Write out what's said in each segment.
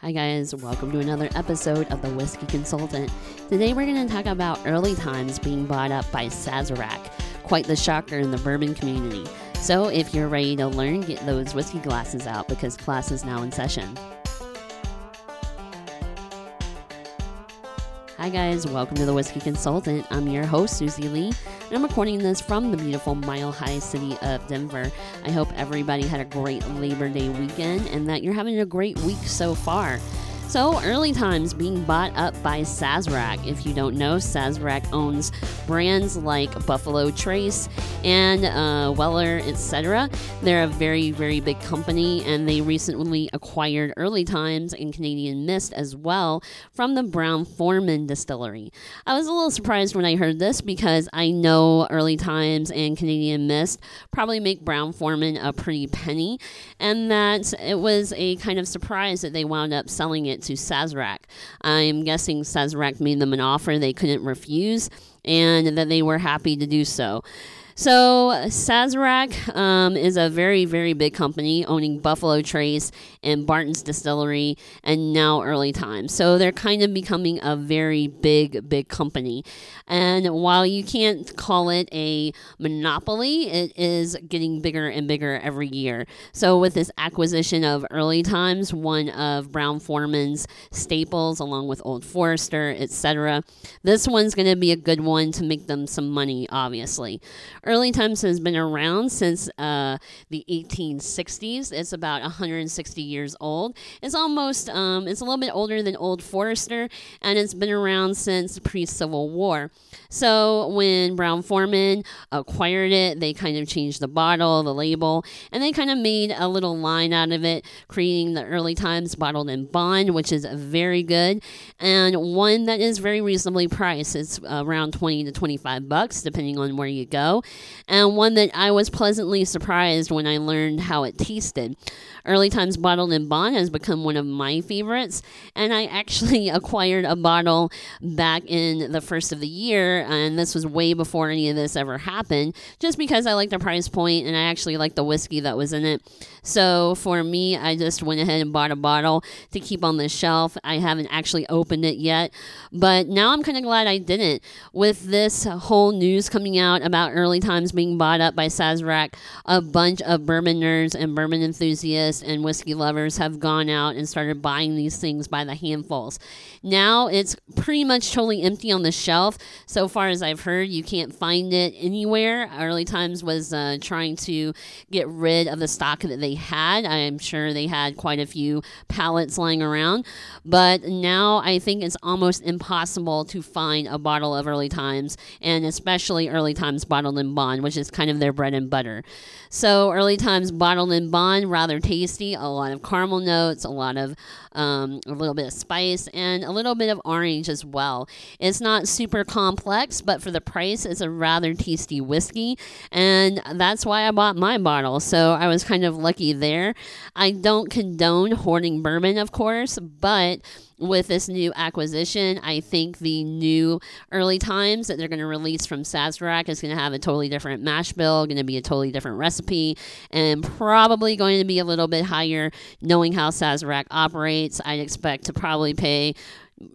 Hi, guys. Welcome to another episode of The Whiskey Consultant. Today, we're going to talk about early times being bought up by Sazerac. Quite the shocker in the bourbon community. So, if you're ready to learn, get those whiskey glasses out because class is now in session. Hi, guys. Welcome to The Whiskey Consultant. I'm your host, Susie Lee, and I'm recording this from the beautiful Mile High city of Denver. I hope everybody had a great Labor Day weekend and that you're having a great week so far. So, early times being bought up by Sazerac. If you don't know, Sazerac owns brands like Buffalo Trace and uh, Weller, etc. They're a very, very big company, and they recently acquired Early Times and Canadian Mist as well from the Brown Forman distillery. I was a little surprised when I heard this because I know Early Times and Canadian Mist probably make Brown Forman a pretty penny, and that it was a kind of surprise that they wound up selling it to Sazerac. I'm guessing Sazerac made them an offer they couldn't refuse and that they were happy to do so. So, Sazerac um, is a very, very big company owning Buffalo Trace and Barton's Distillery and now Early Time. So, they're kind of becoming a very big, big company. And while you can't call it a monopoly, it is getting bigger and bigger every year. So, with this acquisition of Early Times, one of Brown Forman's staples, along with Old Forester, etc., this one's going to be a good one to make them some money, obviously. Early Times has been around since uh, the 1860s. It's about 160 years old. It's almost, um, it's a little bit older than Old Forester, and it's been around since the pre Civil War. So when Brown Forman acquired it, they kind of changed the bottle, the label, and they kind of made a little line out of it, creating the Early Times Bottled in Bond, which is very good, and one that is very reasonably priced. It's around 20 to 25 bucks, depending on where you go and one that I was pleasantly surprised when I learned how it tasted. Early Times Bottled in Bond has become one of my favorites, and I actually acquired a bottle back in the first of the year, and this was way before any of this ever happened, just because I liked the price point and I actually liked the whiskey that was in it. So for me, I just went ahead and bought a bottle to keep on the shelf. I haven't actually opened it yet, but now I'm kind of glad I didn't. With this whole news coming out about Early Times being bought up by Sazerac, a bunch of bourbon nerds and bourbon enthusiasts and whiskey lovers have gone out and started buying these things by the handfuls. Now it's pretty much totally empty on the shelf. So far as I've heard, you can't find it anywhere. Early Times was uh, trying to get rid of the stock that they had. I'm sure they had quite a few pallets lying around, but now I think it's almost impossible to find a bottle of Early Times, and especially Early Times bottled in bond, which is kind of their bread and butter. So Early Times bottled in bond, rather tasty, a lot of caramel notes, a lot of um, a little bit of spice, and a little bit of orange as well. It's not super complex, but for the price, it's a rather tasty whiskey, and that's why I bought my bottle. So I was kind of lucky there. I don't condone hoarding bourbon, of course, but with this new acquisition, I think the new early times that they're going to release from Sazerac is going to have a totally different mash bill, going to be a totally different recipe, and probably going to be a little bit higher knowing how Sazerac operates. I'd expect to probably pay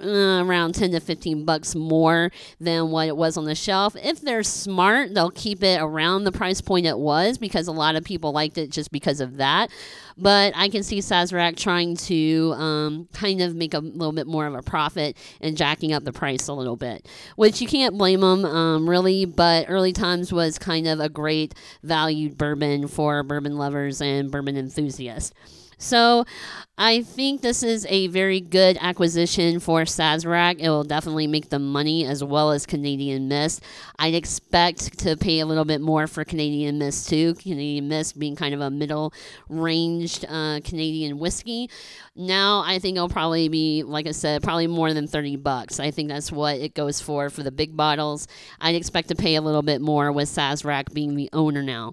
uh, around 10 to 15 bucks more than what it was on the shelf. If they're smart, they'll keep it around the price point it was because a lot of people liked it just because of that. But I can see Sazerac trying to um, kind of make a little bit more of a profit and jacking up the price a little bit, which you can't blame them um, really. But Early Times was kind of a great valued bourbon for bourbon lovers and bourbon enthusiasts. So I think this is a very good acquisition for Sazerac. It will definitely make them money as well as Canadian Mist. I'd expect to pay a little bit more for Canadian Mist too. Canadian Mist being kind of a middle ranged uh, Canadian whiskey. Now I think it'll probably be, like I said, probably more than 30 bucks. I think that's what it goes for for the big bottles. I'd expect to pay a little bit more with Sazerac being the owner now.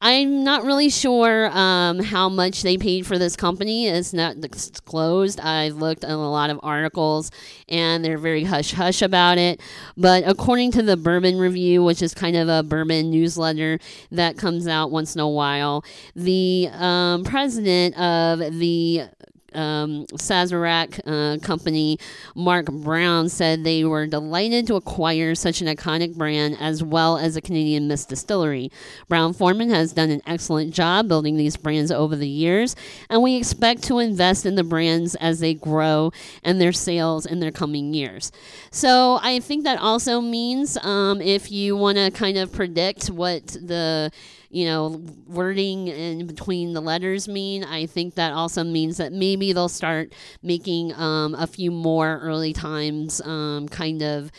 I'm not really sure um, how much they paid for this company. It's not disclosed. I've looked at a lot of articles and they're very hush hush about it. But according to the Bourbon Review, which is kind of a bourbon newsletter that comes out once in a while, the um, president of the um, Sazerac uh, company, Mark Brown, said they were delighted to acquire such an iconic brand as well as a Canadian mist distillery. Brown Forman has done an excellent job building these brands over the years, and we expect to invest in the brands as they grow and their sales in their coming years. So I think that also means um, if you want to kind of predict what the you know, wording in between the letters mean. I think that also means that maybe they'll start making um, a few more early times um, kind of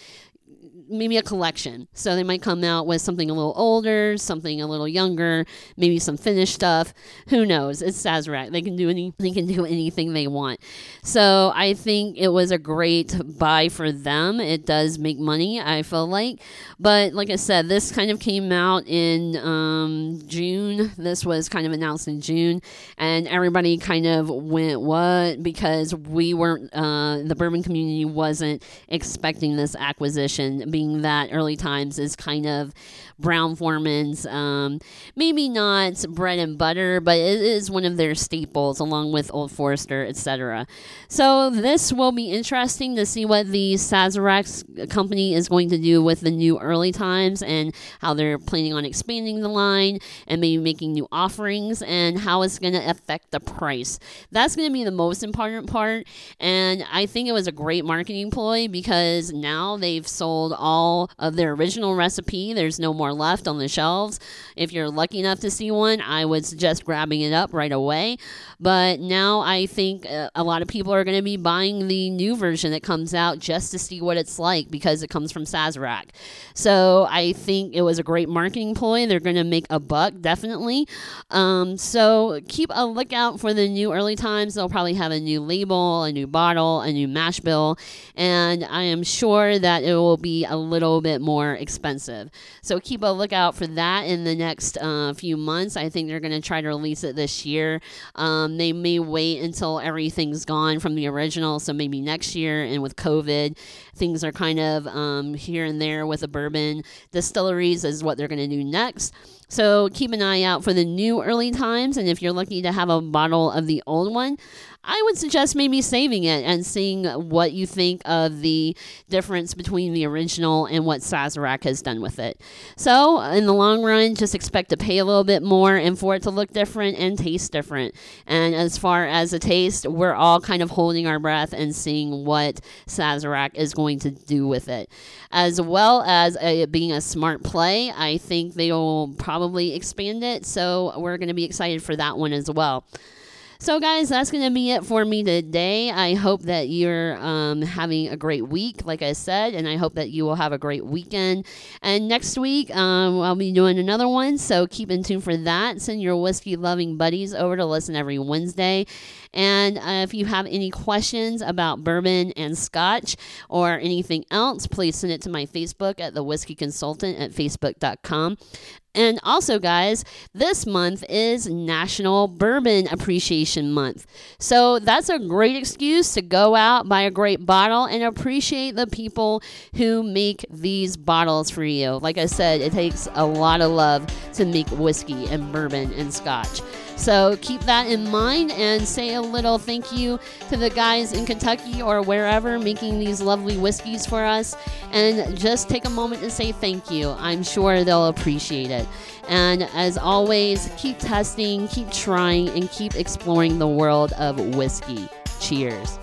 maybe a collection. So they might come out with something a little older, something a little younger, maybe some finished stuff. Who knows? It's Sazerac. They can do any they can do anything they want. So I think it was a great buy for them. It does make money, I feel like. But like I said, this kind of came out in um, June. This was kind of announced in June, and everybody kind of went what because we weren't uh, the bourbon community wasn't expecting this acquisition that early times is kind of Brown Forman's, um, maybe not bread and butter, but it is one of their staples along with Old Forester, etc. So this will be interesting to see what the Sazerac company is going to do with the new early times and how they're planning on expanding the line and maybe making new offerings and how it's going to affect the price. That's going to be the most important part. And I think it was a great marketing ploy because now they've sold all of their original recipe. There's no more more left on the shelves. If you're lucky enough to see one, I would suggest grabbing it up right away. But now I think uh, a lot of people are going to be buying the new version that comes out just to see what it's like because it comes from Sazerac. So I think it was a great marketing ploy. They're going to make a buck, definitely. Um, so keep a lookout for the new early times. They'll probably have a new label, a new bottle, a new mash bill, and I am sure that it will be a little bit more expensive. So keep a lookout for that in the next uh, few months. I think they're going to try to release it this year. Um, they may wait until everything's gone from the original, so maybe next year. And with COVID, things are kind of um, here and there with the bourbon distilleries, is what they're going to do next. So keep an eye out for the new early times. And if you're lucky to have a bottle of the old one, I would suggest maybe saving it and seeing what you think of the difference between the original and what Sazerac has done with it. So, in the long run, just expect to pay a little bit more and for it to look different and taste different. And as far as the taste, we're all kind of holding our breath and seeing what Sazerac is going to do with it. As well as uh, a, being a smart play, I think they will probably expand it. So, we're going to be excited for that one as well. So, guys, that's going to be it for me today. I hope that you're um, having a great week, like I said, and I hope that you will have a great weekend. And next week, um, I'll be doing another one, so keep in tune for that. Send your whiskey loving buddies over to listen every Wednesday. And uh, if you have any questions about bourbon and scotch or anything else, please send it to my Facebook at the whiskey consultant at facebook.com. And also, guys, this month is National Bourbon Appreciation Month. So that's a great excuse to go out, buy a great bottle, and appreciate the people who make these bottles for you. Like I said, it takes a lot of love to make whiskey and bourbon and scotch. So keep that in mind and say a little thank you to the guys in Kentucky or wherever making these lovely whiskeys for us. And just take a moment to say thank you. I'm sure they'll appreciate it. And as always, keep testing, keep trying, and keep exploring the world of whiskey. Cheers.